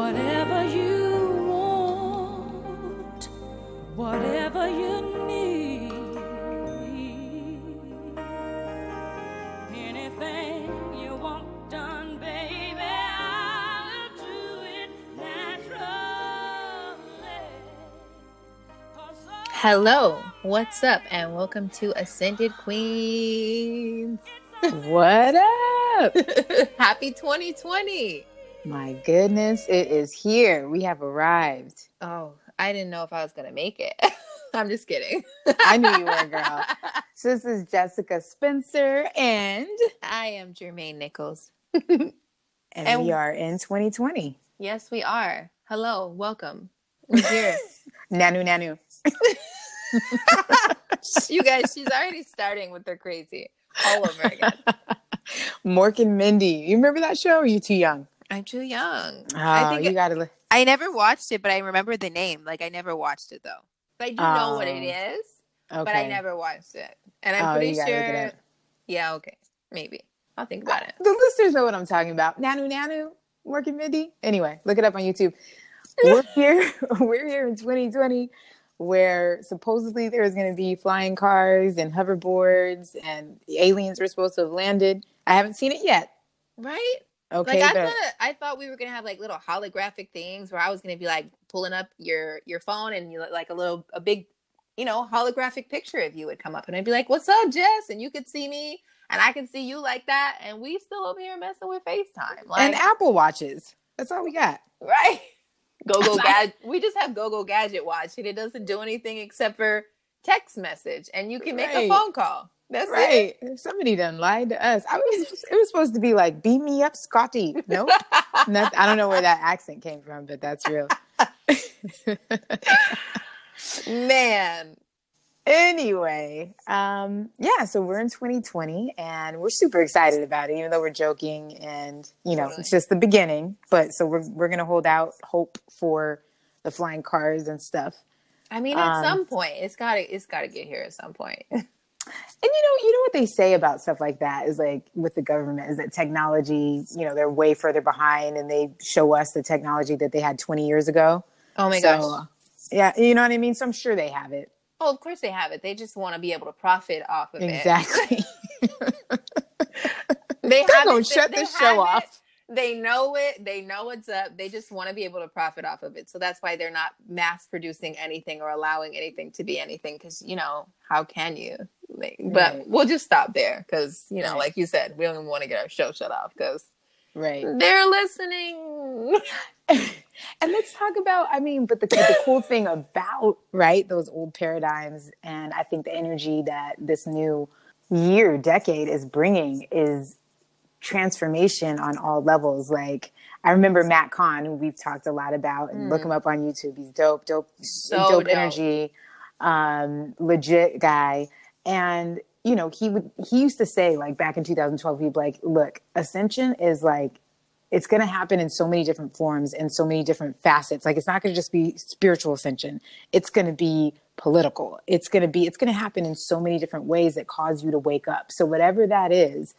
Whatever you want, whatever you need, anything you want done, baby, I'll do it naturally. 'Cause all Hello, what's up, and welcome to Ascended Queens. What up? Happy 2020. My goodness, it is here. We have arrived. Oh, I didn't know if I was going to make it. I'm just kidding. I knew you were, girl. So this is Jessica Spencer, and I am Jermaine Nichols. and, And- we are in 2020. Yes, we are. Hello, welcome. We're here. Nanu nanu. you guys, she's already starting with her crazy all over again. Mork and Mindy. You remember that show? Are you too young? I'm too young. Oh, I think you gotta. li- I never watched it, but I remember the name. Like I never watched it though. But I do know what it Oh, Okay. but I never watched it. And I'm Oh, pretty you gotta look it sure. Yeah, okay, maybe I'll think about it. The listeners know what I'm talking about. Nanu nanu. Mork and Mindy. Anyway, look it up on YouTube. We're here. We're here in 2020, where supposedly there is going to be flying cars and hoverboards, and the aliens were supposed to have landed. I haven't seen it yet. Right? Okay, like I but thought, I thought we were gonna have like little holographic things where I was gonna be like pulling up your your phone and you like a little a big, you know, holographic picture of you would come up and I'd be like, "What's up, Jess?" and you could see me and I can see you like that, and we still over here messing with FaceTime, like and Apple watches. That's all we got. right? Go go gadget. We just have go go gadget watch, and it doesn't do anything except for text message, and you can make a phone call. That's it. Right? Somebody done lied to us. I was. It was supposed to be like, "Beam me up, Scotty." Nope. Not- I don't know where that accent came from, but that's real. Man, anyway, um, yeah, so we're in 2020 and we're super excited about it, even though we're joking and you know, Totally. it's just the beginning. But so we're we're gonna hold out hope for the flying cars and stuff. I mean, at Um, some point, it's gotta it's gotta get here at some point. And you know, you know what they say about stuff like that is like with the government is that technology, you know, they're way further behind and they show us the technology that they had 20 years ago. Oh my So, gosh! Yeah, you know what I mean? So I'm sure they have it. Oh, of course they have it. They just want to be able to profit off of Exactly. it. They They're have gonna it. shut they the show off. it. They know it. They know what's up. They just want to be able to profit off of it. So that's why they're not mass producing anything or allowing anything to be anything. Because you know how can you? Like, but Right. we'll just stop there because you know, Right. like you said, we don't want to get our show shut off because right. they're listening. and let's talk about i mean but the, the cool thing about right those old paradigms and i think the energy that this new year decade is bringing is transformation on all levels like i remember matt kahn who we've talked a lot about and look him up on youtube he's dope dope So dope, dope. energy um legit guy and you know he would he used to say like back in 2012 he'd be like look ascension is like it's going to happen in so many different forms and so many different facets. Like it's not going to just be spiritual ascension. It's going to be political. It's going to be it's going to happen in so many different ways that cause you to wake up. So whatever that is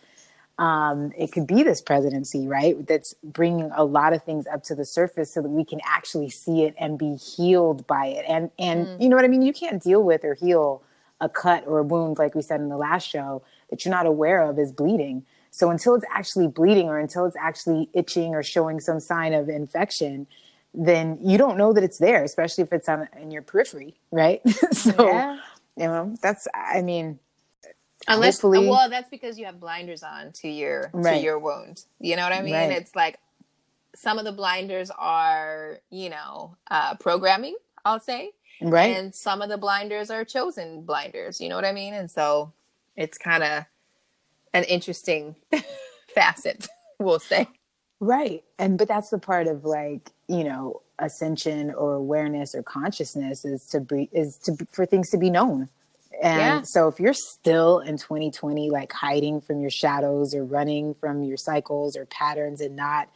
um, it could be this presidency right that's bringing a lot of things up to the surface so that we can actually see it and be healed by it. And and you know what i mean? You can't deal with or heal a cut or a wound like we said in the last show that you're not aware of is bleeding so until it's actually bleeding or until it's actually itching or showing some sign of infection, then you don't know that it's there, especially if it's on in your periphery, right? so Yeah. you know, that's I mean, Unless, Hopefully- well, that's because you have blinders on to your to your wound. You know what I mean? Right. It's like some of the blinders are, you know, uh, programming. I'll say, right? and some of the blinders are chosen blinders. You know what I mean? And so it's kind of an interesting facet, we'll say. Right. And but that's the part of like, you know, ascension or awareness or consciousness is to be is to be, for things to be known. And Yeah. so if you're still in 2020 like hiding from your shadows or running from your cycles or patterns and not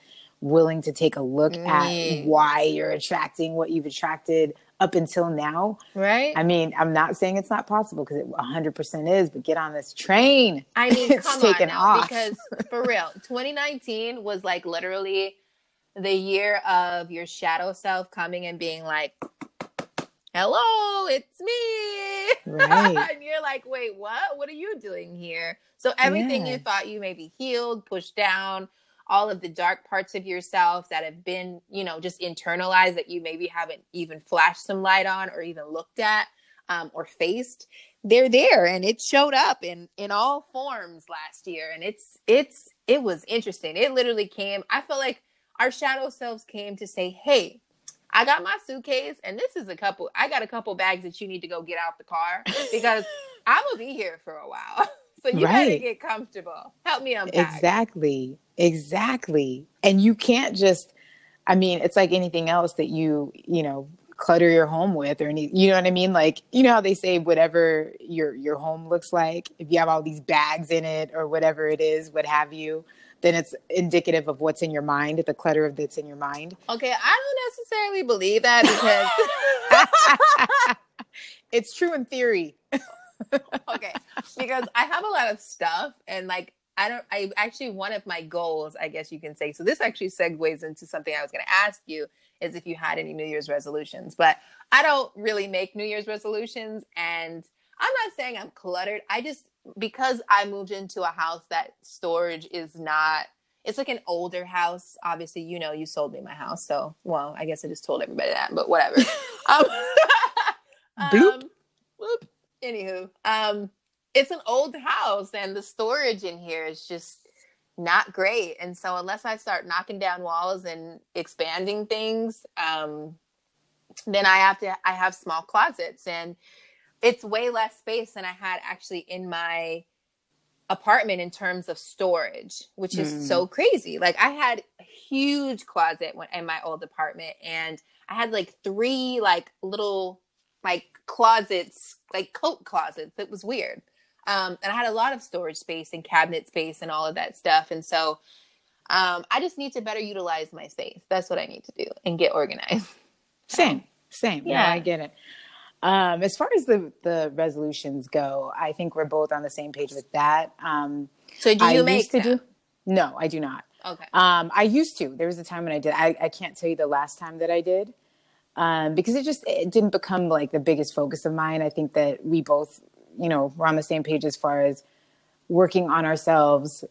willing to take a look Mm. at why you're attracting what you've attracted up until now, Right? I mean, I'm not saying it's not possible because it 100% is, but get on this train. I mean, It's come taken on off. because for real, 2019 was like literally the year of your shadow self coming and being like, hello, it's me. Right. and you're like, wait, what? What are you doing here? So everything Yeah. you thought you maybe healed, pushed down, all of the dark parts of yourself that have been, you know, just internalized that you maybe haven't even flashed some light on or even looked at um, or faced, they're there and it showed up in in all forms last year and it's it's it was interesting. It literally came. I feel like our shadow selves came to say, "Hey, I got my suitcase and this is a couple I got a couple bags that you need to go get out the car because I'm going to be here for a while." So you Right. get comfortable. Help me unpack. Exactly. Exactly. And you can't just I mean, it's like anything else that you, you know, clutter your home with or any you know what I mean? Like, you know how they say whatever your your home looks like, if you have all these bags in it or whatever it is, what have you, then it's indicative of what's in your mind, the clutter of that's in your mind. Okay, I don't necessarily believe that because It's true in theory. okay because i have a lot of stuff and like i don't i actually one of my goals i guess you can say so this actually segues into something i was going to ask you is if you had any new year's resolutions but i don't really make new year's resolutions and i'm not saying i'm cluttered i just because i moved into a house that storage is not it's like an older house obviously you know you sold me my house so well i guess i just told everybody that but whatever um, Bloop. um. Anywho, um, it's an old house and the storage in here is just not great. And so unless I start knocking down walls and expanding things, um, then I have to I have small closets and it's way less space than I had actually in my apartment in terms of storage, which is Mm. so crazy. Like I had a huge closet when, in my old apartment and I had like three like little like closets, like coat closets. It was weird. Um, and I had a lot of storage space and cabinet space and all of that stuff. And so um, I just need to better utilize my space. That's what I need to do and get organized. Same, same. Yeah, Yeah. I get it. Um, as far as the the resolutions go, I think we're both on the same page with that. Um, So do I you make used to them? do? No, I do not. Okay. Um, I used to. There was a time when I did. I, I can't tell you the last time that I did um, because it just it didn't become like the biggest focus of mine. I think that we both, you know, were on the same page as far as working on ourselves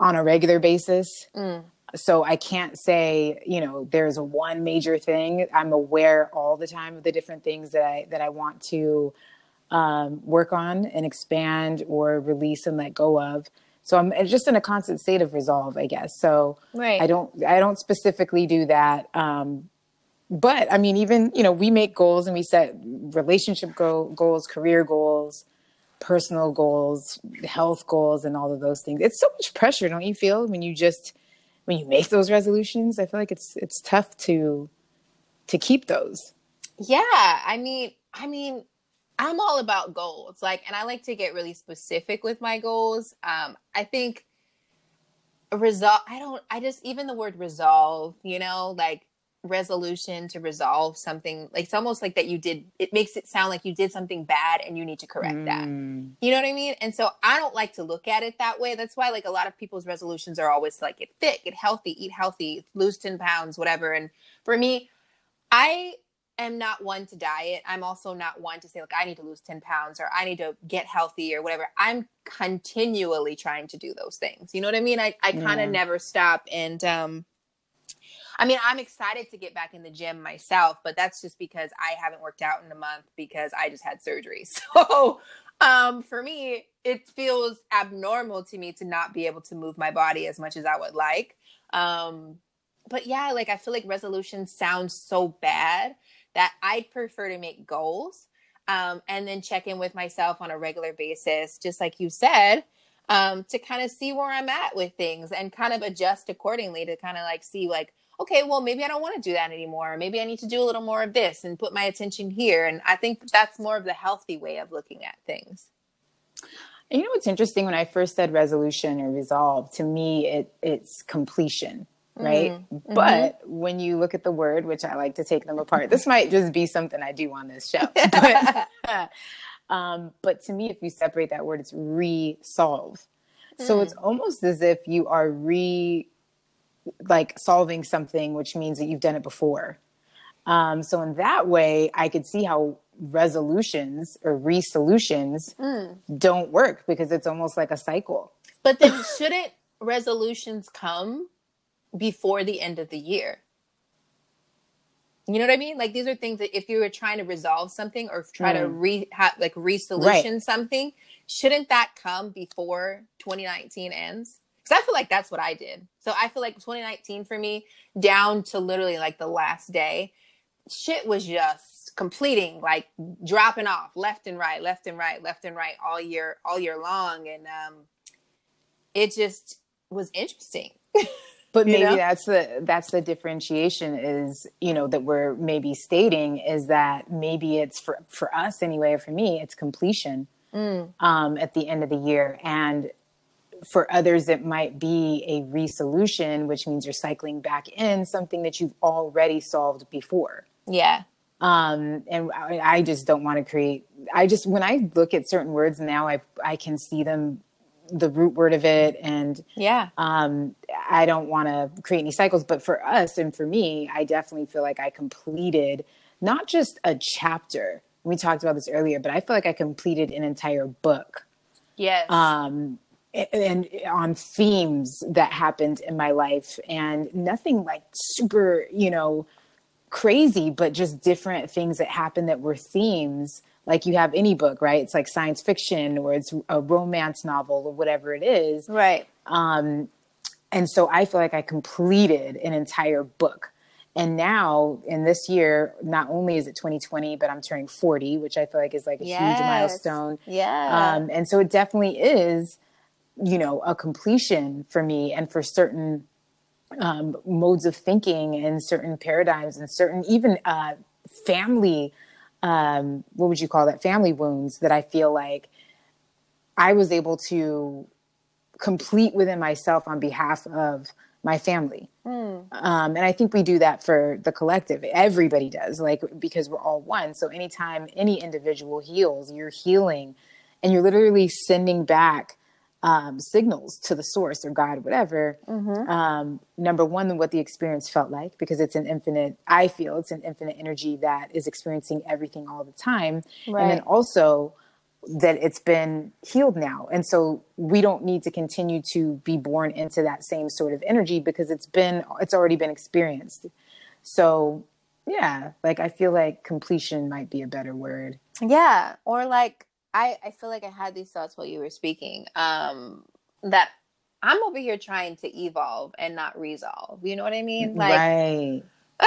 on a regular basis. Mm. So I can't say, you know, there's one major thing. I'm aware all the time of the different things that I that I want to um, work on and expand or release and let go of. So I'm just in a constant state of resolve, I guess. So Right. I don't I don't specifically do that. Um, but I mean, even you know, we make goals and we set relationship go- goals, career goals, personal goals, health goals, and all of those things. It's so much pressure, don't you feel, when you just when you make those resolutions? I feel like it's it's tough to to keep those. Yeah, I mean, I mean, I'm all about goals. Like, and I like to get really specific with my goals. Um, I think resolve. I don't. I just even the word resolve. You know, like resolution to resolve something. Like it's almost like that you did. It makes it sound like you did something bad and you need to correct that. Mm, You know what I mean? And so I don't like to look at it that way. That's why like a lot of people's resolutions are always like get fit, get healthy, eat healthy, lose 10 pounds, whatever. And for me, I am not one to diet. I'm also not one to say like I need to lose 10 pounds or I need to get healthy or whatever. I'm continually trying to do those things. You know what I mean? I, I kind of Yeah. never stop. And um I mean, I'm excited to get back in the gym myself, but that's just because I haven't worked out in a month because I just had surgery. So, um, for me, it feels abnormal to me to not be able to move my body as much as I would like. Um, but yeah, like I feel like resolution sounds so bad that I'd prefer to make goals um, and then check in with myself on a regular basis, just like you said, um, to kind of see where I'm at with things and kind of adjust accordingly to kind of like see like, okay, well, maybe I don't want to do that anymore. Maybe I need to do a little more of this and put my attention here. And I think that's more of the healthy way of looking at things. And you know what's interesting? When I first said resolution or resolve, to me, it it's completion, right? Mhm. But when you look at the word, which I like to take them apart, this might just be something I do on this show. But, um, but to me, if you separate that word, it's resolve. So Hmm. it's almost as if you are re like solving something, which means that you've done it before. Um, so in that way, I could see how resolutions or resolutions Hmm. don't work because it's almost like a cycle. But then shouldn't resolutions come before the end of the year? You know what I mean? Like these are things that if you were trying to resolve something or try to Mm. re ha- like resolution something, shouldn't that come before 2019 ends? Because I feel like that's what I did. So I feel like 2019 for me, down to literally like the last day, shit was just completing, like dropping off left and right, left and right, left and right all year, all year long, and um, it just was interesting. But You maybe know? that's the that's the differentiation is you know that we're maybe stating is that maybe it's for for us anyway for me it's completion Mm. um, at the end of the year and for others it might be a resolution which means you're cycling back in something that you've already solved before Yeah. um and I, I just don't want to create i just when i look at certain words now i i can see them the root word of it and Yeah. um i don't want to create any cycles but for us and for me i definitely feel like i completed not just a chapter we talked about this earlier but i feel like i completed an entire book Yes. um and on themes that happened in my life and nothing like super you know crazy but just different things that happened that were themes like you have any book right it's like science fiction or it's a romance novel or whatever it is right. um, and so I feel like I completed an entire book. And now in this year, not only is it 2020, but I'm turning 40, which I feel like is like a huge milestone. Yeah. Um, and so it definitely is, you know, a completion for me and for certain um, modes of thinking and certain paradigms and certain even uh, family, um, what would you call that? Family wounds that I feel like I was able to complete within myself on behalf of my family. Um, and I think we do that for the collective. Everybody does, like, because we're all one. So anytime any individual heals, you're healing and you're literally sending back um, signals to the source or God, whatever. Um, number one, what the experience felt like, because it's an infinite, I feel it's an infinite energy that is experiencing everything all the time. And then also, that it's been healed now. And so we don't need to continue to be born into that same sort of energy because it's been it's already been experienced. So yeah, like I feel like completion might be a better word. Yeah, or like I I feel like I had these thoughts while you were speaking. Um that I'm over here trying to evolve and not resolve. You know what I mean? Like right.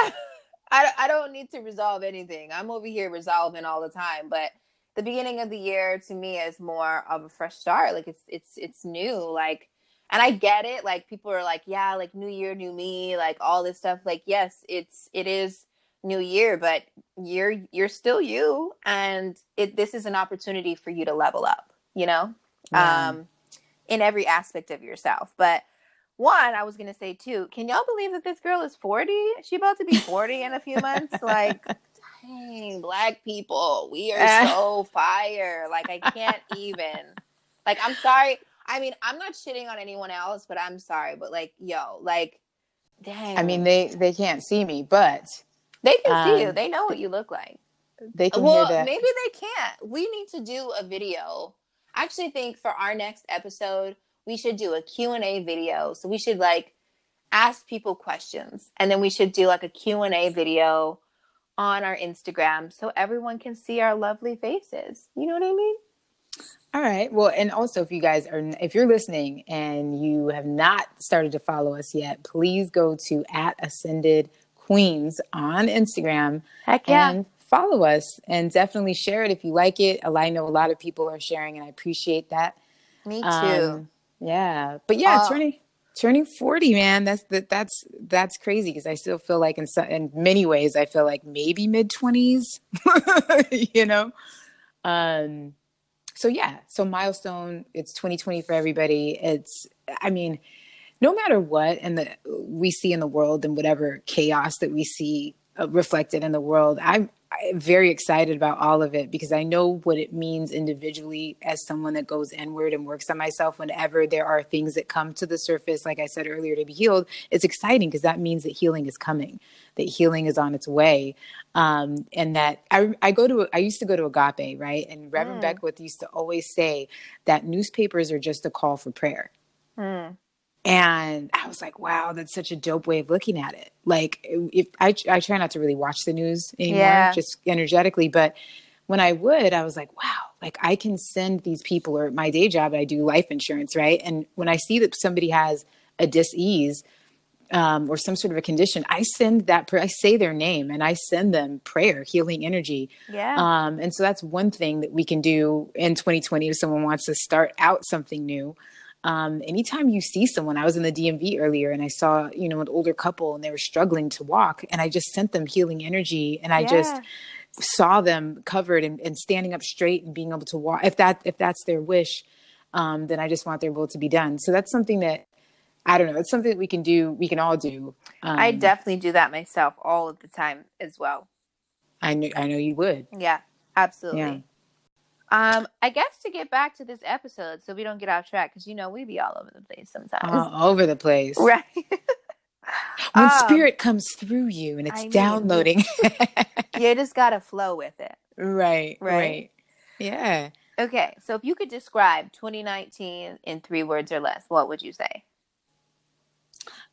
I I don't need to resolve anything. I'm over here resolving all the time, but the beginning of the year to me is more of a fresh start. Like it's it's it's new. Like and I get it. Like people are like, yeah, like new year, new me, like all this stuff. Like yes, it's it is new year, but you're you're still you and it this is an opportunity for you to level up, you know? Yeah. Um in every aspect of yourself. But one, I was gonna say too, can y'all believe that this girl is 40? She about to be 40 in a few months? Like dang, black people, we are so fire. Like I can't even. Like I'm sorry. I mean, I'm not shitting on anyone else, but I'm sorry. But like, yo, like, dang. I mean they they can't see me, but they can see you. um, They know what you look like. they can Well, hear that. maybe they can't. We need to do a video. I actually think for our next episode, we should do a Q&A video. So we should like ask people questions and then we should do like a Q&A video on our Instagram so everyone can see our lovely faces. You know what I mean? All right. Well, and also if you guys are if you're listening and you have not started to follow us yet, please go to at Ascended Queens on Instagram Heck and follow us and definitely share it if you like it. I know a lot of people are sharing and I appreciate that. Me too. Um, yeah. But yeah, Uh, turning turning 40, man, that's that that's that's crazy because I still feel like in some, in many ways I feel like maybe mid 20s, you know. Um so yeah, so milestone, it's 2020 for everybody. It's I mean, no matter what and the we see in the world and whatever chaos that we see uh, reflected in the world, I'm I'm very excited about all of it because I know what it means individually as someone that goes inward and works on myself whenever there are things that come to the surface, like I said earlier, to be healed. It's exciting because that means that healing is coming, that healing is on its way. Um, and that I, I go to, I used to go to Agape, right? And Reverend Mm. Beckwith used to always say that newspapers are just a call for prayer. Mm. And I was like, wow, that's such a dope way of looking at it. Like, if I, I try not to really watch the news anymore, Yeah. just energetically. But when I would, I was like, wow, like I can send these people, or my day job, I do life insurance, right? And when I see that somebody has a dis-ease um, or some sort of a condition, I send that, I say their name and I send them prayer, healing energy. Yeah. Um, and so that's one thing that we can do in 2020 if someone wants to start out something new. Um, anytime you see someone, I was in the DMV earlier and I saw, you know, an older couple and they were struggling to walk and I just sent them healing energy and I just saw them covered and, and standing up straight and being able to walk. If that, if that's their wish, um, then I just want their will to be done. So that's something that I don't know. It's something that we can do. We can all do. Um, I definitely do that myself all of the time as well. I know, I know you would. Yeah, absolutely. Yeah. Um, I guess to get back to this episode, so we don't get off track, because you know we be all over the place sometimes, All over the place. right? When Um, spirit comes through you and it's I downloading. you just gotta flow with it. right, Right. right. Yeah. Okay, so if you could describe 2019 in three words or less, what would you say?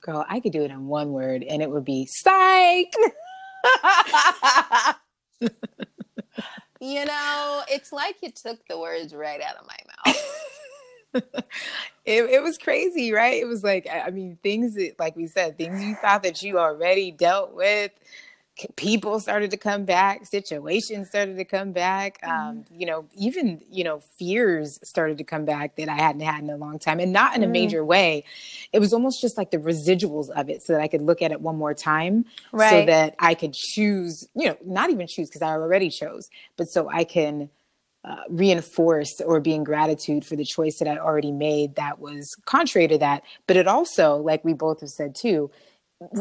Girl, I could do it in one word and it would be psych. you know, it's like you took the words right out of my mouth. it, it was crazy, right? It was like, I mean, things that, like we said, things you thought that you already dealt with. People started to come back, situations started to come back. Um, you know, even you know, fears started to come back that I hadn't had in a long time, and not in a Mm. major way. It was almost just like the residuals of it, so that I could look at it one more time, so that I could choose. You know, not even choose because I already chose, but so I can uh, reinforce or be in gratitude for the choice that I already made that was contrary to that. But it also, like we both have said too,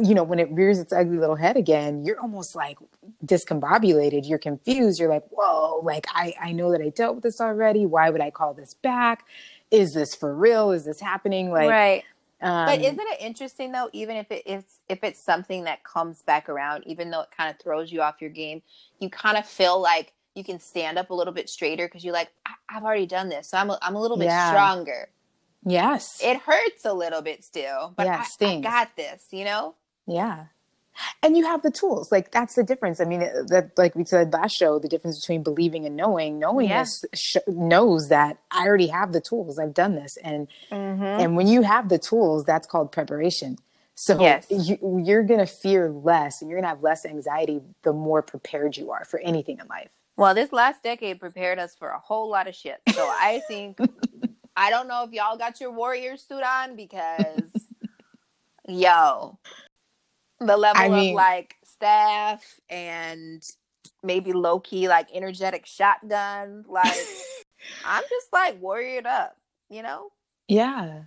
you know, when it rears its ugly little head again, you're almost like discombobulated. You're confused. You're like, whoa, like I, I know that I dealt with this already. Why would I call this back? Is this for real? Is this happening? Like, right. um, But isn't it interesting though, even if it is if it's something that comes back around, even though it kind of throws you off your game, you kind of feel like you can stand up a little bit straighter because you're like, I- I've already done this, so I'm a, I'm a little bit Yeah. stronger. Yes. It hurts a little bit still, but it I, I got this, you know. Yeah. And you have the tools. Like that's the difference. I mean, that like we said last show, the difference between believing and knowing. Knowing Yeah. sh- knows that I already have the tools. I've done this, and Mm-hmm. and when you have the tools, that's called preparation. So Yes. you, you're gonna fear less, and you're gonna have less anxiety the more prepared you are for anything in life. Well, this last decade prepared us for a whole lot of shit. So I think I don't know if y'all got your warrior suit on because yo, the level I mean- of like staff and maybe low key like energetic shotgun, like I'm just like warriored up, you know? Yeah.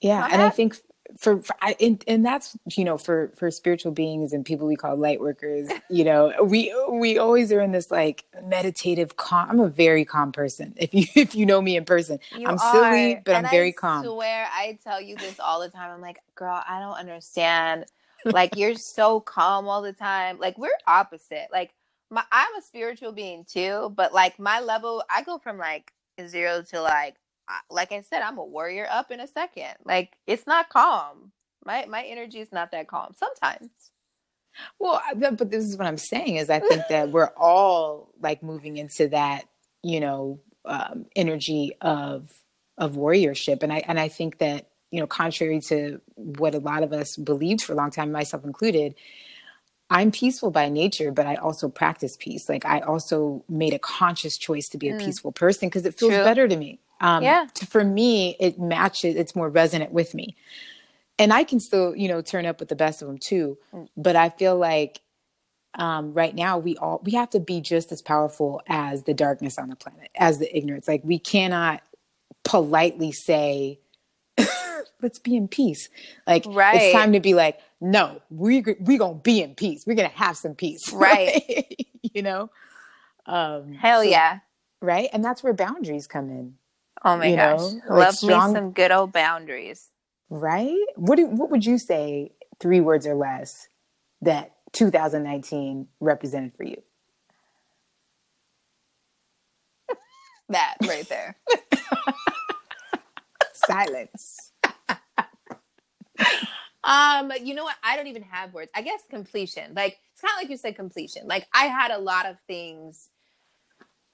Yeah. I'm and I think for, for I, and, and that's, you know, for, for spiritual beings and people we call light workers, you know, we, we always are in this like meditative calm. I'm a very calm person. If you, if you know me in person, You I'm silly, are. but And I'm very I calm. swear I tell you this all the time. I'm like, girl, I don't understand. Like you're so calm all the time. Like we're opposite. Like my I'm a spiritual being too, but like my level, I go from like zero to like I- like I said, I'm a warrior up in a second. Like it's not calm. My my energy is not that calm sometimes. Well, but this is what I'm saying is I think that we're all like moving into that, you know, um, energy of of warriorship, and I and I think that you know, contrary to what a lot of us believed for a long time, myself included, I'm peaceful by nature, but I also practice peace. Like I also made a conscious choice to be a Mm. peaceful person because it feels True. better to me. Um, Yeah. t- For me, it matches. It's more resonant with me, and I can still, you know, turn up with the best of them too. Mm. But I feel like um, right now we all we have to be just as powerful as the darkness on the planet, as the ignorance. Like we cannot politely say, "Let's be in peace." Like Right. it's time to be like, no, we we gonna be in peace. We're gonna have some peace, Right. you know. Um, Hell so- yeah. right, and that's where boundaries come in, Oh my you gosh. know, like Love strong- me some good old boundaries. right? What do, what would you say? Three words or less that 2019 represented for you. That right there. Silence. Um, you know what? I don't even have words. I guess completion. Like it's kind of like you said, completion. Like I had a lot of things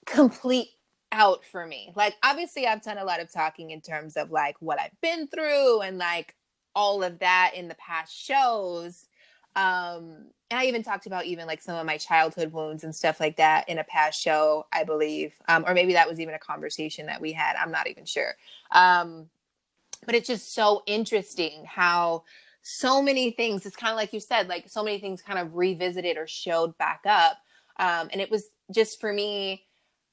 complete out for me. Like obviously, I've done a lot of talking in terms of like what I've been through and like all of that in the past shows. Um, and I even talked about even like some of my childhood wounds and stuff like that in a past show, I believe. Um, or maybe that was even a conversation that we had. I'm not even sure. Um, but it's just so interesting how so many things it's kind of like you said like so many things kind of revisited or showed back up um and it was just for me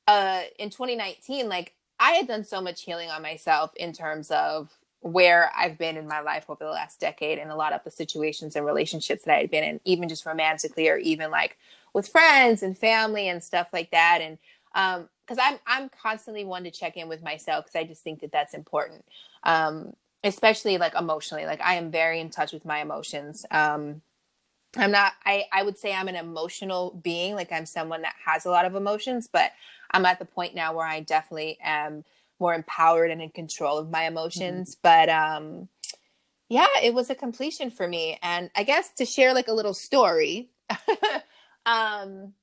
uh in 2019 like i had done so much healing on myself in terms of where i've been in my life over the last decade and a lot of the situations and relationships that i had been in even just romantically or even like with friends and family and stuff like that. And um because i'm i'm constantly one to check in with myself because i just think that that's important um especially like emotionally. Like i am very in touch with my emotions um i'm not i i would say i'm an emotional being like i'm someone that has a lot of emotions but i'm at the point now where i definitely am more empowered and in control of my emotions but um yeah it was a completion for me. And i guess to share like a little story um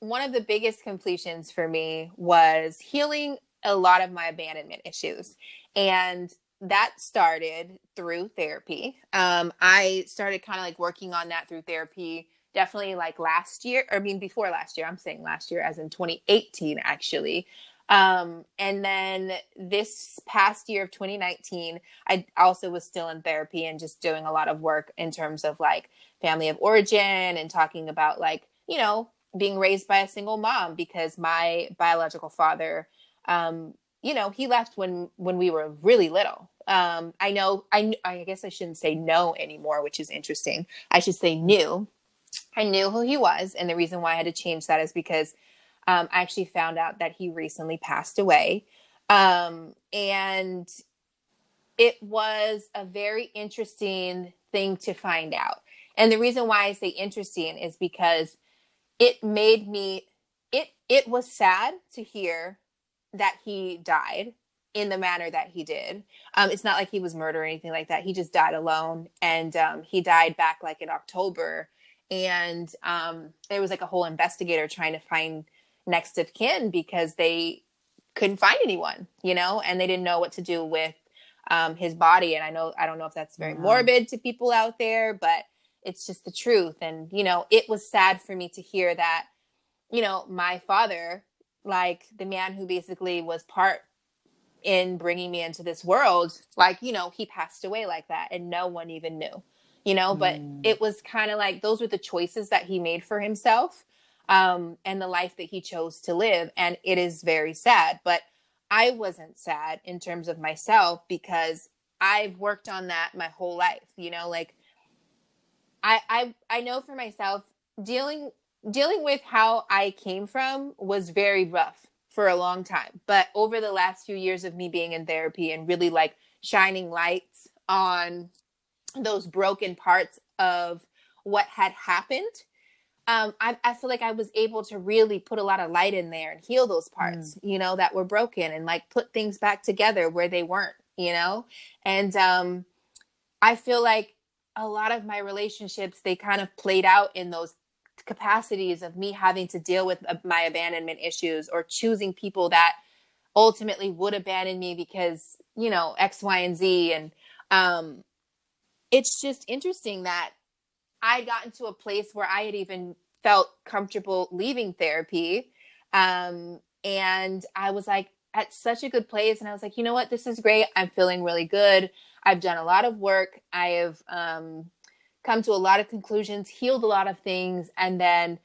one of the biggest completions for me was healing a lot of my abandonment issues. And that started through therapy. Um, I started kind of like working on that through therapy definitely like last year, or I mean, before last year. I'm saying last year, as in 2018, actually. Um, and then this past year of 2019, I also was still in therapy and just doing a lot of work in terms of like family of origin and talking about like, you know, being raised by a single mom because my biological father um, you know he left when when we were really little. Um i know i i guess i shouldn't say no anymore which is interesting. I should say knew. I knew who he was and the reason why i had to change that is because um, i actually found out that he recently passed away. Um and it was a very interesting thing to find out. And the reason why i say interesting is because it made me it it was sad to hear that he died in the manner that he did. Um, it's not like he was murdered or anything like that. He just died alone, and um, he died back like in October. And um, there was like a whole investigator trying to find next of kin because they couldn't find anyone, you know, and they didn't know what to do with um, his body. And I know I don't know if that's very morbid to people out there, but it's just the truth. And you know, it was sad for me to hear that. You know, my father like the man who basically was part in bringing me into this world like you know he passed away like that and no one even knew you know? But Mm. it was kind of like those were the choices that he made for himself um and the life that he chose to live and it is very sad. But i wasn't sad in terms of myself because i've worked on that my whole life you know? Like i i i know for myself dealing dealing with how I came from was very rough for a long time. But over the last few years of me being in therapy and really like shining lights on those broken parts of what had happened, um, I, I feel like I was able to really put a lot of light in there and heal those parts, you know, that were broken and like put things back together where they weren't, you know? And um, I feel like a lot of my relationships, they kind of played out in those capacities of me having to deal with uh, my abandonment issues or choosing people that ultimately would abandon me because you know x y and z. And um it's just interesting that i gotten to a place where i had even felt comfortable leaving therapy um and i was like at such a good place. And i was like you know what? This is great. I'm feeling really good. I've done a lot of work. I have um come to a lot of conclusions, healed a lot of things, and then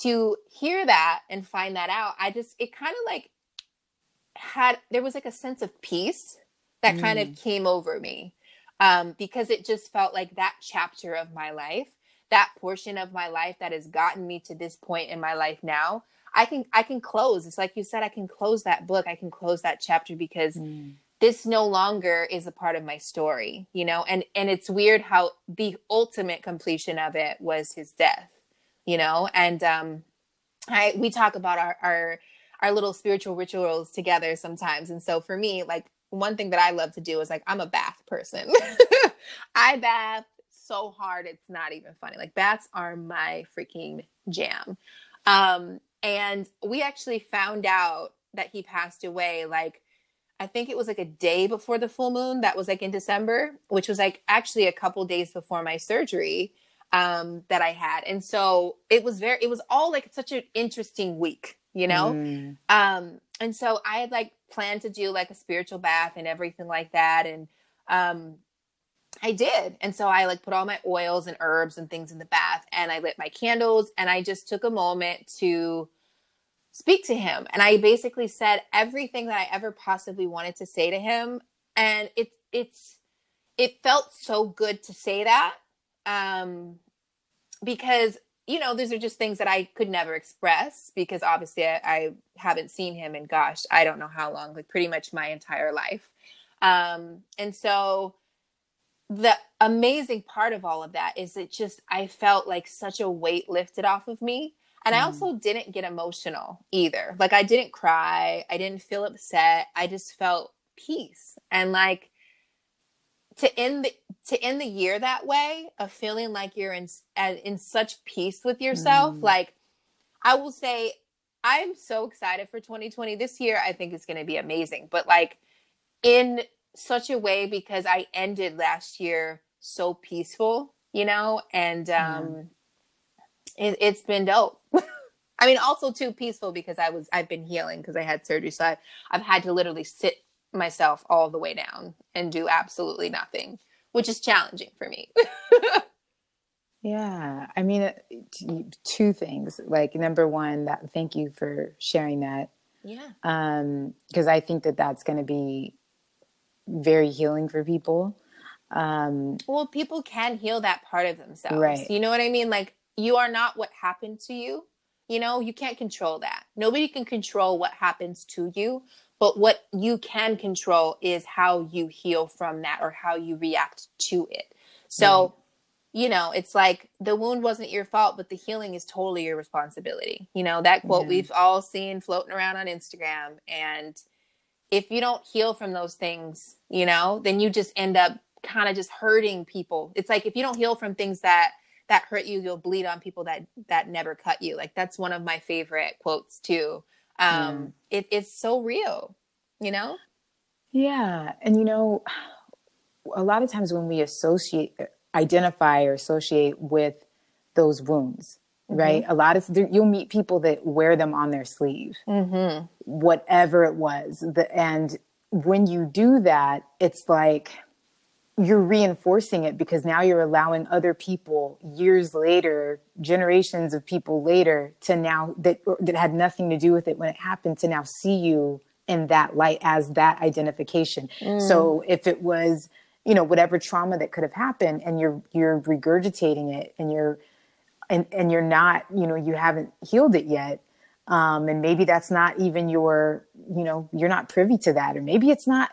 to hear that and find that out, I just it kind of like had there was like a sense of peace that kind of came over me. um, because it just felt like that chapter of my life, that portion of my life that has gotten me to this point in my life now. I can I can close. It's like you said, I can close that book. I can close that chapter because Mm. This no longer is a part of my story, you know. And and it's weird how the ultimate completion of it was his death, you know. And um, I we talk about our our our little spiritual rituals together sometimes. And so for me, like one thing that I love to do is like I'm a bath person. I bath so hard it's not even funny. Like baths are my freaking jam. Um and we actually found out that he passed away like I think it was like a day before the full moon that was like in December, which was like actually a couple days before my surgery um that I had. And so it was very it was all like such an interesting week, you know? Mm. um and so i had like planned to do like a spiritual bath and everything like that and um i did and so i like put all my oils and herbs and things in the bath and i lit my candles and i just took a moment to speak to him. And i basically said everything that i ever possibly wanted to say to him. And it it's it felt so good to say that um because you know these are just things that i could never express because obviously I, I haven't seen him in gosh i don't know how long like pretty much my entire life. Um and so the amazing part of all of that is it just i felt like such a weight lifted off of me and i Mm. also didn't get emotional either. Like i didn't cry. I didn't feel upset. I just felt peace. And like to end the to end the year that way of feeling like you're in in such peace with yourself Mm. like i will say i'm so excited for 2020 this year i think it's going to be amazing. But like in such a way because i ended last year so peaceful you know? And um it, it's been dope i mean also too peaceful because i was i've been healing because i had surgery so I, i've had to literally sit myself all the way down and do absolutely nothing which is challenging for me Yeah, I mean, two things. Like number one, that thank you for sharing that, yeah um, because I think that that's going to be very healing for people. Um, well people can heal that part of themselves Right. you know what i mean like you are not what happened to you you know you can't control that. Nobody can control what happens to you but what you can control is how you heal from that or how you react to it. So mm-hmm. you know it's like the wound wasn't your fault but the healing is totally your responsibility. You know that quote Yeah. we've all seen floating around on instagram and if you don't heal from those things you know then you just end up kind of just hurting people. It's like if you don't heal from things that that hurt you you'll bleed on people that that never cut you like that's one of my favorite quotes too um it, it's so real you know yeah, and you know, a lot of times when we associate, identify, or associate with those wounds, right? A lot of you'll meet people that wear them on their sleeve. mm-hmm. whatever it was. The, and when you do that, it's like you're reinforcing it because now you're allowing other people years later, generations of people later to now that that had nothing to do with it when it happened to now see you in that light as that identification. So if it was, you know, whatever trauma that could have happened and you're you're regurgitating it and you're and and you're not, you know, you haven't healed it yet, um, and maybe that's not even your you know you're not privy to that or maybe it's not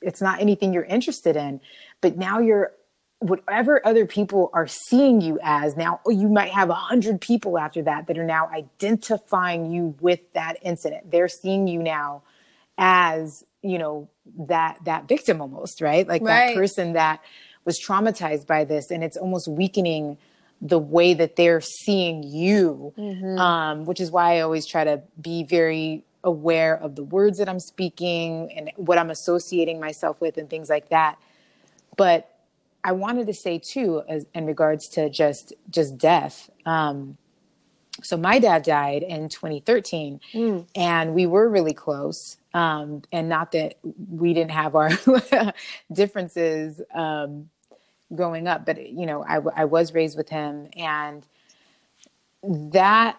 it's not anything you're interested in but now you're whatever other people are seeing you as now oh, you might have a hundred people after that that are now identifying you with that incident. They're seeing you now as you know that that victim almost right? Like Right. that person that was traumatized by this and it's almost weakening the way that they're seeing you um, which is why i always try to be very aware of the words that i'm speaking and what i'm associating myself with and things like that. But i wanted to say too as, in regards to just just death um, so my dad died in 2013 and we were really close um, and not that we didn't have our differences um, growing up but you know I, I was raised with him and that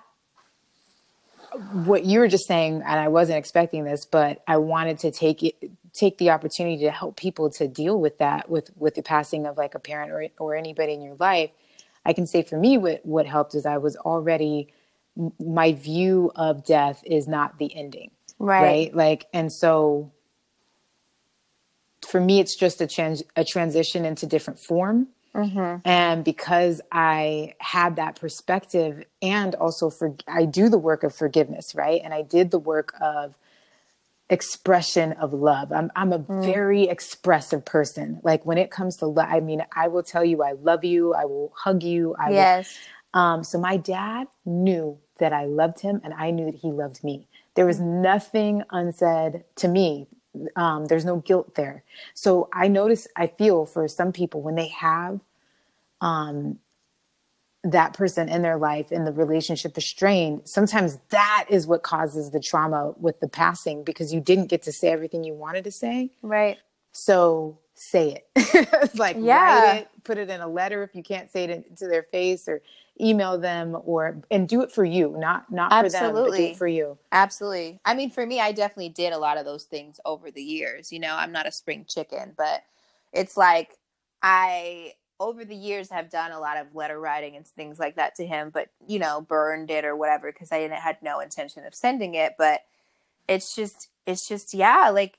what you were just saying and i wasn't expecting this but i wanted to take it take the opportunity to help people to deal with that with with the passing of like a parent or or anybody in your life. I can say for me what what helped is i was already my view of death is not the ending Right. right, like and so for me it's just a trans a transition into different form Mm-hmm. and because i had that perspective and also for i do the work of forgiveness right and i did the work of expression of love i'm, I'm a very expressive person like when it comes to love i mean i will tell you i love you i will hug you i will Yes. um, so my dad knew that I loved him and I knew that he loved me. There was nothing unsaid to me. Um, there's no guilt there. So I notice, I feel for some people when they have um, that person in their life and the relationship is strained, sometimes that is what causes the trauma with the passing because you didn't get to say everything you wanted to say. Right. So say it. like Yeah. write it, put it in a letter if you can't say it to their face or email them or and do it for you, not not for them, but do Absolutely. it for you. Absolutely. I mean, for me, I definitely did a lot of those things over the years. You know, I'm not a spring chicken, but it's like I, over the years, have done a lot of letter writing and things like that to him, but, you know, burned it or whatever because I didn't, had no intention of sending it. But it's just, it's just, yeah, like,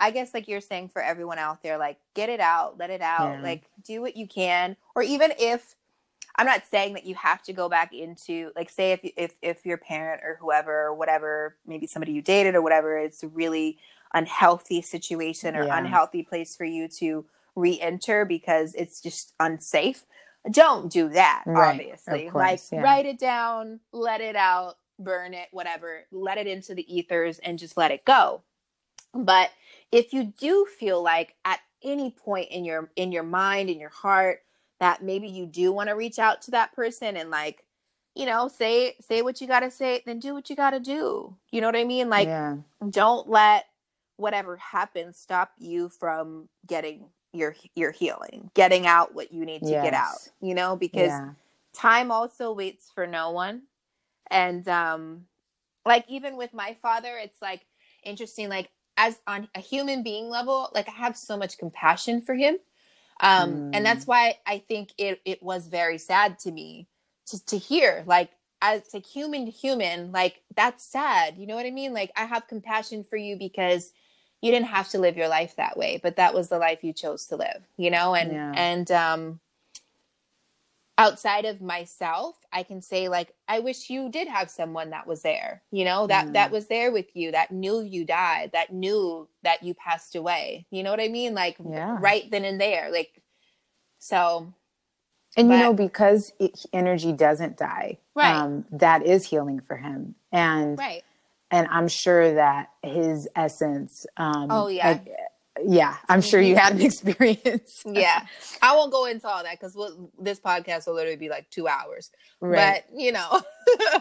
I guess, like you're saying for everyone out there, like, get it out, let it out, Yeah. like, do what you can. Or even if, I'm not saying that you have to go back into like say if if if your parent or whoever or whatever maybe somebody you dated or whatever it's a really unhealthy situation or Yeah. unhealthy place for you to re-enter because it's just unsafe don't do that Right, obviously of like yeah. write it down let it out burn it whatever let it into the ethers and just let it go but if you do feel like at any point in your in your mind in your heart that maybe you do want to reach out to that person and like you know say say what you got to say then do what you got to do. You know what i mean? Like yeah. don't let whatever happens stop you from getting your your healing getting out what you need to get out you know? Because yeah. time also waits for no one. And um like even with my father it's like interesting like as on a human being level like i have so much compassion for him um Mm. and that's why i think it it was very sad to me to to hear like as like human to human like that's sad you know what i mean like i have compassion for you because you didn't have to live your life that way but that was the life you chose to live you know and Yeah. and um outside of myself i can say like i wish you did have someone that was there you know that Mm. that was there with you that knew you died that knew that you passed away you know what i mean like Yeah. right then and there like so And you know, because it, energy doesn't die, Right. um, that is healing for him. And right and I'm sure that his essence. Um, Oh, yeah. Like, yeah. I'm sure you had an experience. yeah i won't go into all that because we'll, this podcast will literally be like two hours right. but you know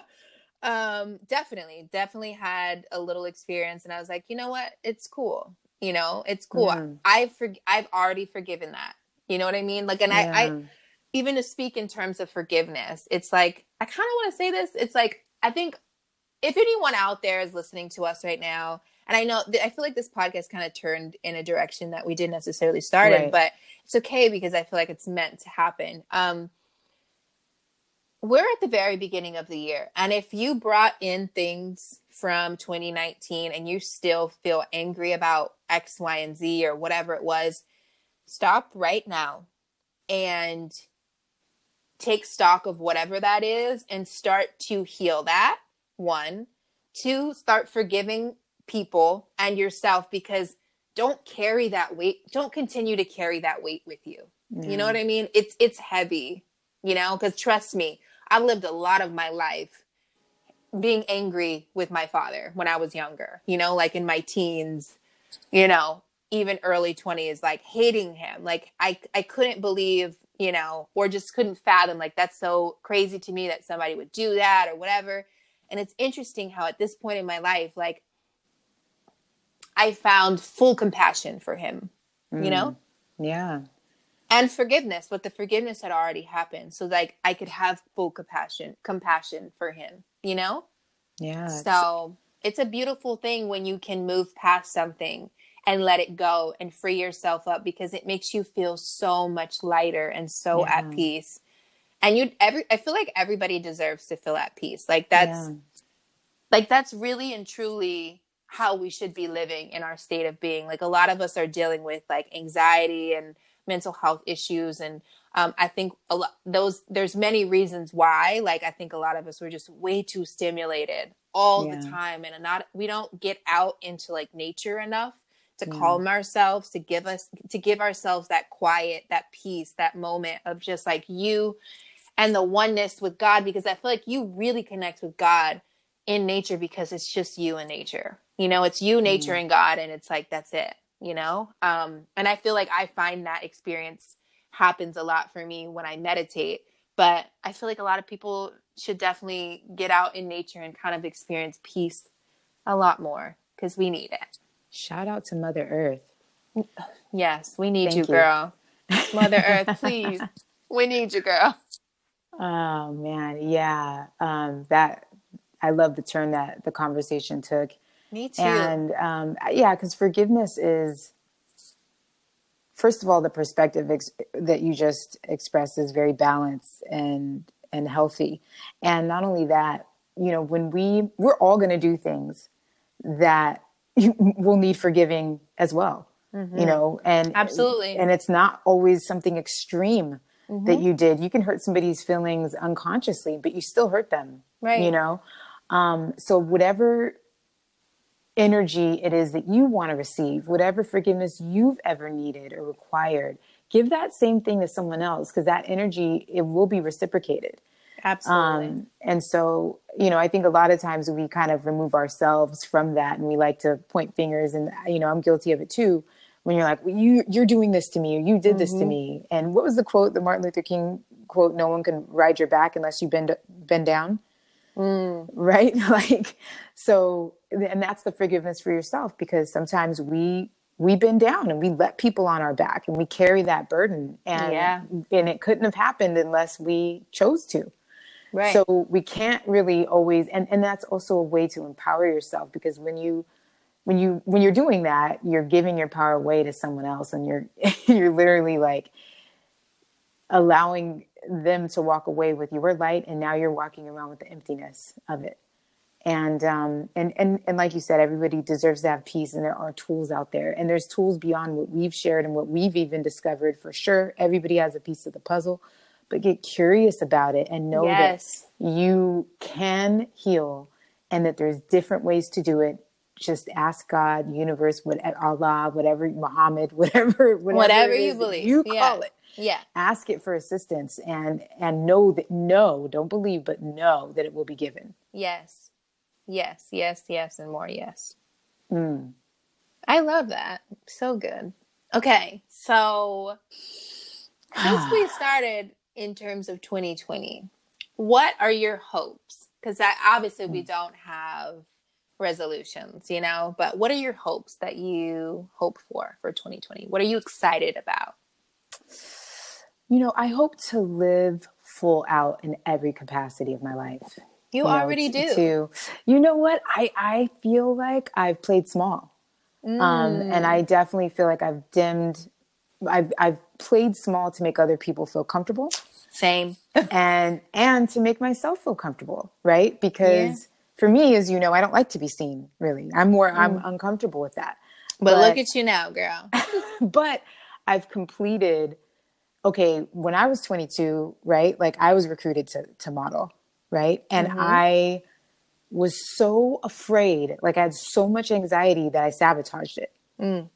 um definitely definitely had a little experience and i was like you know what it's cool you know it's cool Mhm. i've for, i've already forgiven that you know what i mean like and I, I even to speak in terms of forgiveness it's like i kind of want to say this it's like i think if anyone out there is listening to us right now and i know i feel like this podcast kind of turned in a direction that we didn't necessarily start in but it's okay because i feel like it's meant to happen. Um we're at the very beginning of the year and if you brought in things from 2019 and you still feel angry about x y and z or whatever it was stop right now and take stock of whatever that is and start to heal that. One two start forgiving people and yourself because don't carry that weight don't continue to carry that weight with you. You know what i mean? It's it's heavy you know because trust me i've lived a lot of my life being angry with my father when i was younger you know like in my teens you know even early 20s like hating him. Like i i couldn't believe you know or just couldn't fathom like that's so crazy to me that somebody would do that or whatever. And it's interesting how at this point in my life like i found full compassion for him you know mm. Yeah. and forgiveness but the forgiveness had already happened so like i could have full compassion compassion for him you know Yeah. so it's a beautiful thing when you can move past something and let it go and free yourself up because it makes you feel so much lighter and so Yeah. at peace. And you every I feel like everybody deserves to feel at peace. Like that's Yeah. like that's really and truly how we should be living in our state of being like a lot of us are dealing with like anxiety and mental health issues and um, i think a lot those there's many reasons why like i think a lot of us were just way too stimulated all Yeah. the time and not we don't get out into like nature enough to Yeah. calm ourselves to give us to give ourselves that quiet that peace that moment of just like you and the oneness with god because i feel like you really connect with god in nature because it's just you and nature. You know, it's you, nature, and God, and it's like that's it. You know, um, and I feel like I find that experience happens a lot for me when I meditate. But I feel like a lot of people should definitely get out in nature and kind of experience peace a lot more because we need it. Shout out to Mother Earth. Yes, we need you, you. girl. Mother Earth, please, we need you, girl. Oh man, yeah. Um, that I love the turn that the conversation took. Me too. And um, yeah, because forgiveness is, first of all, the perspective ex- that you just expressed is very balanced and and healthy. And not only that, you know, when we we're all going to do things that you will need forgiving as well. You know, and Absolutely. and it's not always something extreme Mm-hmm. that you did. You can hurt somebody's feelings unconsciously, but you still hurt them. Right. You know, um, so whatever energy it is that you want to receive, whatever forgiveness you've ever needed or required, give that same thing to someone else because that energy it will be reciprocated. Absolutely. Um, and so, you know, I think a lot of times we kind of remove ourselves from that and we like to point fingers and, you know, I'm guilty of it too. When you're like, well, you, you're doing this to me or you did this to me. And what was the quote, the Martin Luther King quote, no one can ride your back unless you bend, bend down. Mm. Right. like, so, and that's the forgiveness for yourself because sometimes we, we bend down and we let people on our back and we carry that burden and, Yeah. and it couldn't have happened unless we chose to. right. So we can't really always, and, and that's also a way to empower yourself because when you, when you, when you're doing that, you're giving your power away to someone else and you're, you're literally like allowing them to walk away with your light. And now you're walking around with the emptiness of it. And, um, and, and, and like you said, everybody deserves to have peace and there are tools out there and there's tools beyond what we've shared and what we've even discovered for sure. Everybody has a piece of the puzzle, but get curious about it and know that you can heal and that there's different ways to do it just ask god universe what allah whatever muhammad whatever whatever, Whatever you believe. you Yeah. call it Yeah. ask it for assistance and and know that no don't believe but know that it will be given Yes. Yes, yes, yes, and more yes. Mm. I love that. So good. Okay, so since we started in terms of 2020, what are your hopes? Because obviously we don't have resolutions, you know, but what are your hopes that you hope for for 2020? What are you excited about? you know i hope to live full out in every capacity of my life You, know, already t- do. To, you know what? I, I feel like I've played small. Um, and I definitely feel like I've dimmed, I've, I've played small to make other people feel comfortable Same. and, and to make myself feel comfortable. Right. Because for me, as you know, I don't like to be seen really. I'm more, I'm mm. uncomfortable with that. But, look at you now, girl. but I've completed. Okay, when I was 22, right? Like I was recruited to to model, right? And mm-hmm. I was so afraid, like I had so much anxiety that I sabotaged it. Mm.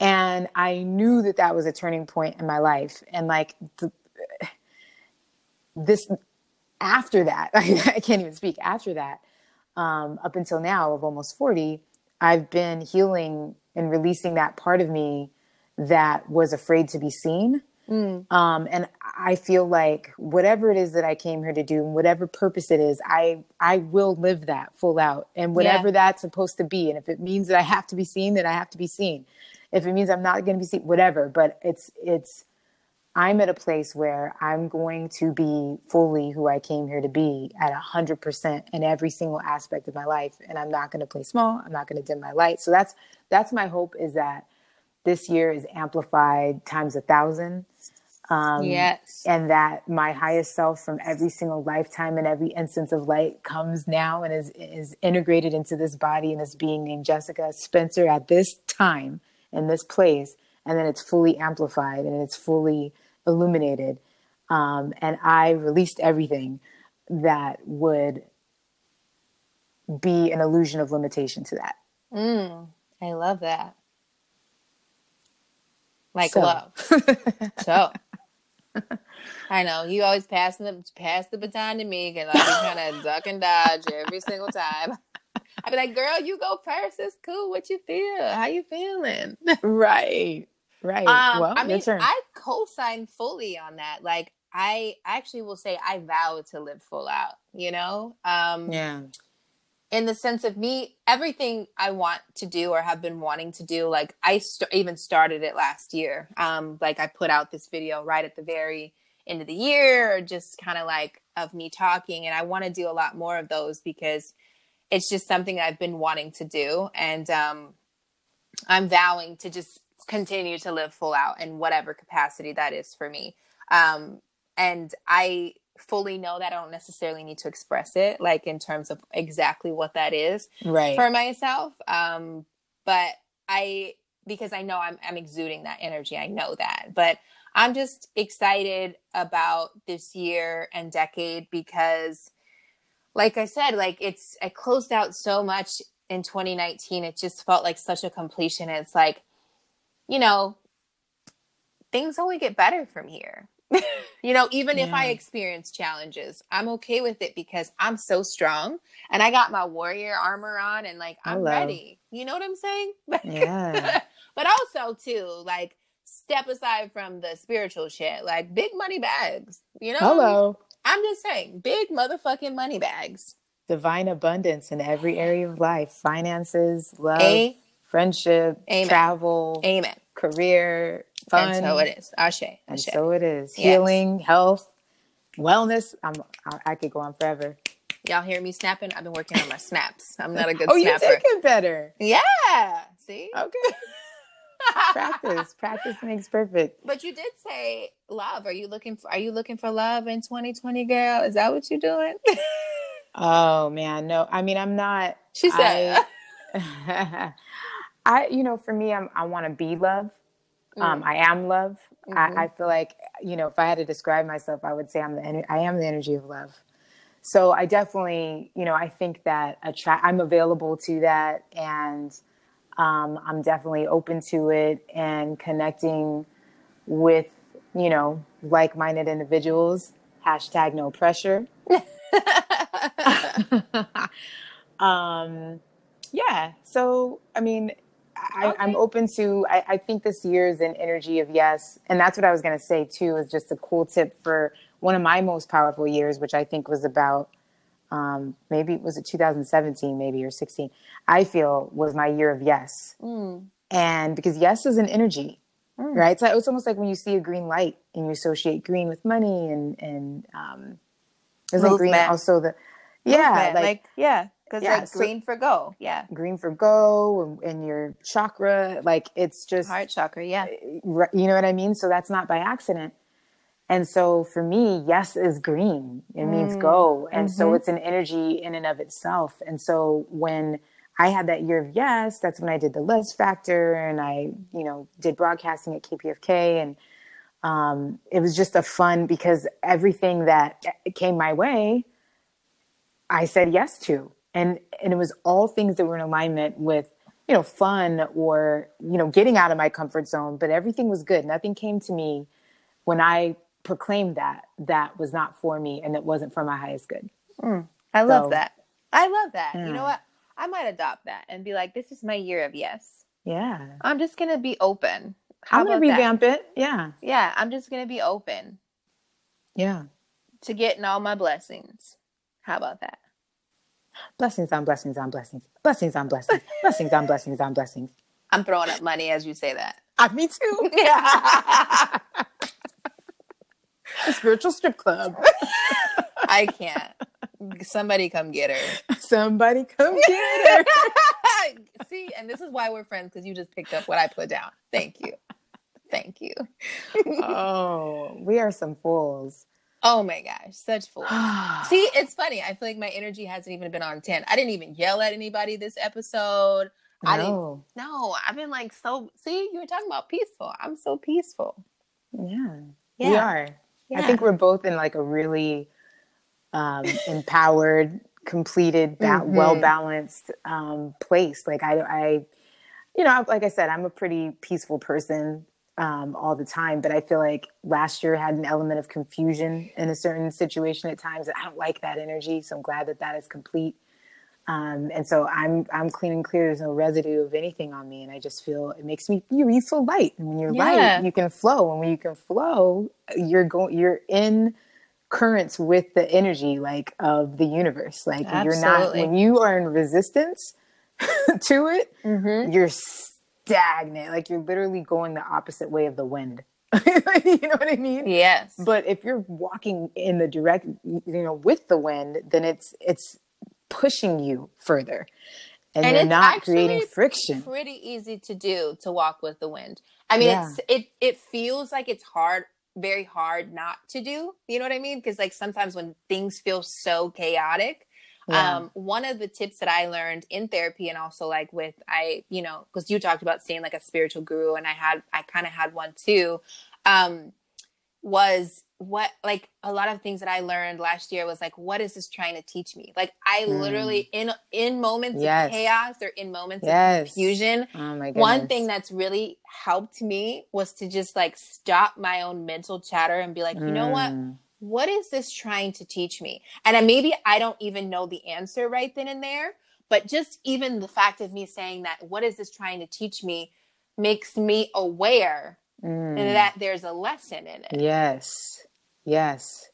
And I knew that that was a turning point in my life. And like the, this, after that, I can't even speak. After that, um, up until now of almost 40, I've been healing and releasing that part of me that was afraid to be seen. Um, and I feel like whatever it is that I came here to do, and whatever purpose it is, I I will live that full out, and whatever Yeah. that's supposed to be. And if it means that I have to be seen, then I have to be seen. If it means I'm not going to be seen, whatever. But it's it's I'm at a place where I'm going to be fully who I came here to be at 100% in every single aspect of my life and I'm not going to play small, I'm not going to dim my light. So that's that's my hope is that this year is amplified times a thousand. Um, yes. And that my highest self from every single lifetime and every instance of light comes now and is, is integrated into this body and this being named Jessica Spencer at this time in this place. And then it's fully amplified and it's fully illuminated. Um, and I released everything that would be an illusion of limitation to that. Mm, I love that. Like So. love. So I know you always passing the pass the baton to me because I be trying to duck and dodge every single time. I'd be like, "Girl, you go first. It's cool. What you feel? How you feeling?" right. Right. Um, well, I mean, turn. I co-sign fully on that. Like, I actually will say I vow to live full out. You know, um, yeah. in the sense of me, everything I want to do or have been wanting to do. Like, I st- even started it last year. Um, like, I put out this video right at the very end of the year, just kind of like of me talking, and I want to do a lot more of those because it's just something I've been wanting to do, and um, I'm vowing to just continue to live full out in whatever capacity that is for me. Um, and I fully know that I don't necessarily need to express it, like in terms of exactly what that is Right. for myself. Um, but I, because I know I'm, I'm exuding that energy, I know that. But I'm just excited about this year and decade because, like I said, like it's, I closed out so much in 2019. It just felt like such a completion. It's like, you know, things only get better from here. you know, even if I experience challenges, I'm okay with it because I'm so strong and I got my warrior armor on and like I'm Hello. ready. You know what I'm saying? Yeah. but also too, like step aside from the spiritual shit, like big money bags. You know? Hello. I'm just saying, big motherfucking money bags. Divine abundance in every area of life finances, love, friendship, Amen. travel, amen. career, fun. And so it is. Ashe. And Ashe. so it is. Yes. Healing, health, wellness. I'm, I, I could go on forever. Y'all hear me snapping? I've been working on my snaps. I'm not a good oh, you're snapper. taking better. Yeah. See? Okay. Practice. Practice makes perfect. But you did say love. Are you looking for are you looking for love in 2020, girl? Is that what you're doing? Oh man, no. I mean, I'm not. she said. I, I you know, for me, I'm, I want to be love. Um, I am love. Mhm. I, I feel like you know, if I had to describe myself, I would say I'm the ener- I am the energy of love. So I definitely, you know, I think that attract. I'm available to that, and um, I'm definitely open to it and connecting with you know like-minded individuals. Hashtag no pressure. um yeah so i mean I, i'm open to I, I think this year is an energy of yes. And that's what i was going to say too is just a cool tip for one of my most powerful years which i think was about um maybe was it 2017 maybe or 16 i feel was my year of yes. Mm. and because yes is an energy Mm. right? So it's almost like when you see a green light and you associate green with money and and um isn't green also the yeah like, like, yeah, because Yeah, like so- green for go. Yeah. green for go and, and your chakra like it's just Heart chakra, yeah. You know what I mean? So that's not by accident. And so for me, yes is green. It means Mm, go. And so mhm. it's an energy in and of itself. And so when I had that year of yes, that's when I did the Les Factor and I, you know, did broadcasting at KPFK. And um, it was just a fun because everything that came my way, I said yes to. And and it was all things that were in alignment with you know fun or you know getting out of my comfort zone but everything was good nothing came to me when i proclaimed that that was not for me and it wasn't for my highest good mm, I love that. I love that. You know what? I might adopt that and be like, this is my year of yes. yeah I'm just gonna be open. How i'm gonna about that? revamp it yeah Yeah, I'm just gonna be open yeah to getting all my blessings. How about that? Blessings on blessings on blessings blessings on blessings blessings on blessings on blessings I'm throwing up money as you say that. uh, me too Yeah. a spiritual strip club. I can't. Somebody come get her. Somebody come get her. See, and this is why we're friends because you just picked up what I put down. Thank you. Thank you. oh, we are some fools. Oh my gosh, such fools. See, it's funny. I feel like my energy hasn't even been on 10. I didn't even yell at anybody this episode. I didn't. No. No, I've been like so. See, you were talking about peaceful. I'm so peaceful. Yeah, Yeah. we are. I think we're both in like a really um, empowered, completed, ba- Mhm. well balanced um, place. Like I, I, you know, like I said, I'm a pretty peaceful person um, all the time, but I feel like last year had an element of confusion in a certain situation at times. I don't like that energy, so I'm glad that that is complete. Um, and so I'm I'm clean and clear. There's no residue of anything on me, and I just feel it makes me you, you feel light. And when you're Yeah. light, you can flow. And when you can flow, you're going you're in currents with the energy like of the universe. Like you're not Absolutely. when you are in resistance to it, Mm-hmm. you're stagnant. Like you're literally going the opposite way of the wind. you know what I mean? Yes. But if you're walking in the direct, you know, with the wind, then it's it's pushing you further, and, And you're not creating friction. pretty easy to do to walk with the wind. I mean, Yeah. it's it it feels like it's hard, very hard not to do. You know what I mean? Because like sometimes when things feel so chaotic, Yeah. um, one of the tips that I learned in therapy and also like with I, you know, because you talked about seeing like a spiritual guru, and I had I kind of had one too. Um, was what like a lot of things that I learned last year was like, what is this trying to teach me? Like I Mm. literally in in moments Yes. of chaos or in moments Yes. of confusion, oh my goodness. one thing that's really helped me was to just like stop my own mental chatter and be like, you know what? What is this trying to teach me? And maybe I don't even know the answer right then and there, but just even the fact of me saying that, what is this trying to teach me, makes me aware Mm. that there's a lesson in it. Yes. Yes.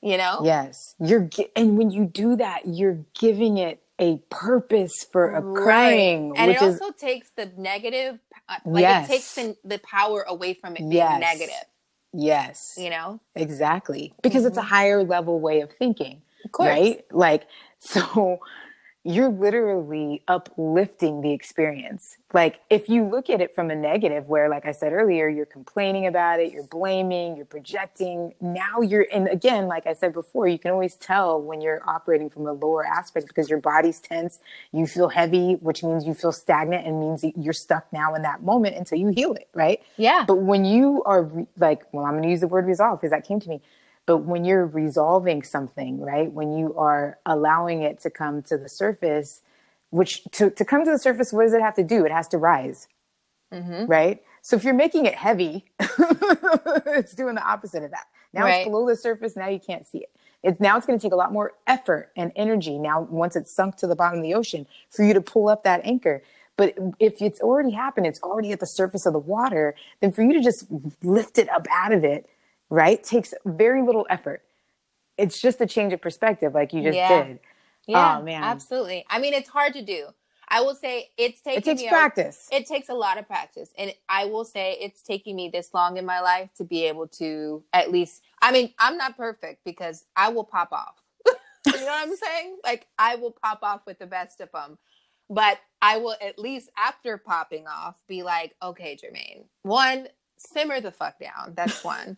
You know? Yes. You're and when you do that, you're giving it a purpose for Right. occurring, And which it is also takes the negative, uh, like Yes. it takes the, the power away from it being Yes. negative. Yes. You know? Exactly. Because it's a Mhm. higher level way of thinking. Of course. Right? Like, so you're literally uplifting the experience. Like, if you look at it from a negative, where, like I said earlier, you're complaining about it, you're blaming, you're projecting, now you're, and again, like I said before, you can always tell when you're operating from a lower aspect because your body's tense, you feel heavy, which means you feel stagnant and means you're stuck now in that moment until you heal it, right? Yeah. But when you are re- like, well, I'm going to use the word resolve because that came to me. But when you're resolving something, right? When you are allowing it to come to the surface, which to, to come to the surface, what does it have to do? It has to rise, hmm right? So if you're making it heavy, it's doing the opposite of that. Now Right. it's below the surface. Now you can't see it. It's now it's going to take a lot more effort and energy. Now, once it's sunk to the bottom of the ocean, for you to pull up that anchor. But if it's already happened, it's already at the surface of the water, then for you to just lift it up out of it, right, takes very little effort. It's just a change of perspective, like you just Yeah. did. Yeah, Oh, man. absolutely. I mean, it's hard to do. I will say it's taking It takes me a- practice. it takes a lot of practice, and I will say it's taking me this long in my life to be able to at least. I mean, I'm not perfect because I will pop off. you know what I'm saying? Like I will pop off with the best of them, but I will at least after popping off be like, okay, Jermaine, one, simmer the fuck down. That's one.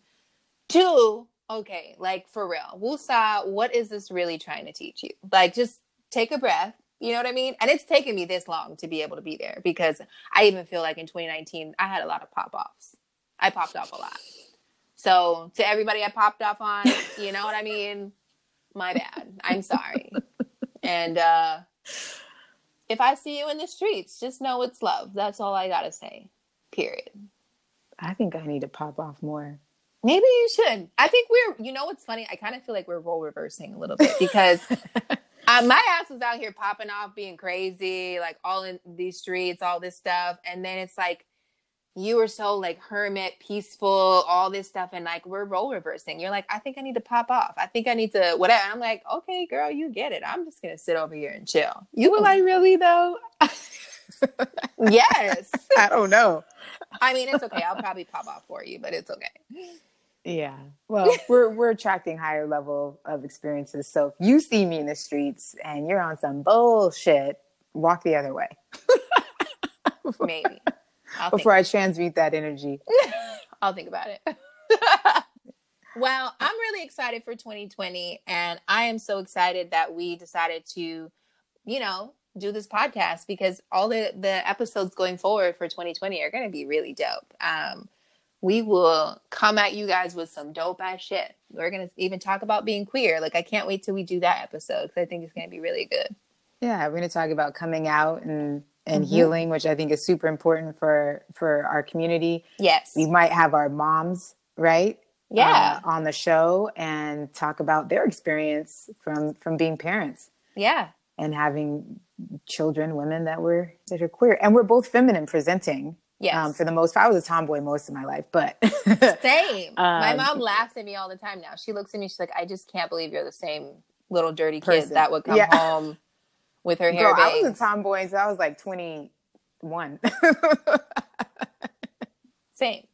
Two, okay, like for real, Wusa, what is this really trying to teach you? Like, just take a breath. You know what I mean? And it's taken me this long to be able to be there because I even feel like in 2019, I had a lot of pop offs. I popped off a lot. So, to everybody I popped off on, you know what I mean? My bad. I'm sorry. And uh, if I see you in the streets, just know it's love. That's all I got to say. Period. I think I need to pop off more. Maybe you should. I think we're, you know what's funny? I kind of feel like we're role reversing a little bit because uh, my ass was out here popping off, being crazy, like all in these streets, all this stuff. And then it's like, you were so like hermit, peaceful, all this stuff. And like, we're role reversing. You're like, I think I need to pop off. I think I need to, whatever. I'm like, okay, girl, you get it. I'm just going to sit over here and chill. You were like, really though? Yes. I don't know. I mean, it's okay. I'll probably pop off for you, but it's okay. Yeah. Well, we're we're attracting higher level of experiences. So if you see me in the streets and you're on some bullshit, walk the other way Maybe. I'll before I transmute that energy. I'll think about it. well, I'm really excited for 2020, and I am so excited that we decided to, you know, do this podcast because all the the episodes going forward for 2020 are going to be really dope. Um, we will come at you guys with some dope ass shit. We're gonna even talk about being queer. Like I can't wait till we do that episode because I think it's gonna be really good. Yeah, we're to talk about coming out and and Mhm. healing, which I think is super important for for our community. Yes. We might have our moms, right? Yeah. uh, on the show and talk about their experience from from being parents yeah. and having children, women that were that are queer, and we're both feminine presenting. Yes. Um, for the most part, I was a tomboy most of my life, but Same. My Um, mom laughs at me all the time now. She looks at me. She's like, "I just can't believe you're the same little dirty kid Person. that would come Yeah. home with her hair girl, I was bangs." a tomboy until I was like twenty one. Same.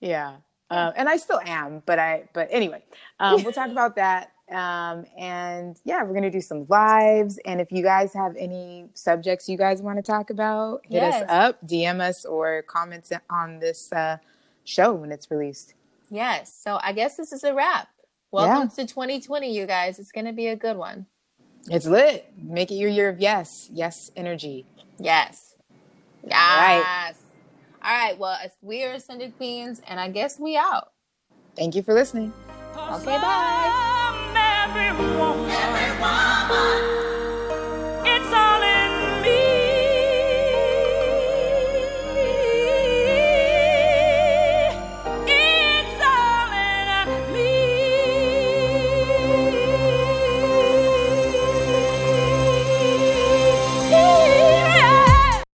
yeah, um, and I still am, but I but anyway, um, we'll talk about that. Um, and yeah, we're gonna do some lives. And if you guys have any subjects you guys want to talk about, hit Yes. us up, DM us, or comment on this uh, show when it's released. Yes. So I guess this is a wrap. Welcome to 2020, you guys. It's gonna be a good one. It's lit. Make it your year of yes, yes energy. Yes. Yes. right. All right. Well, we are Ascended Queens, and I guess we out. Thank you for listening. Okay, bye every woman. Every woman. It's all in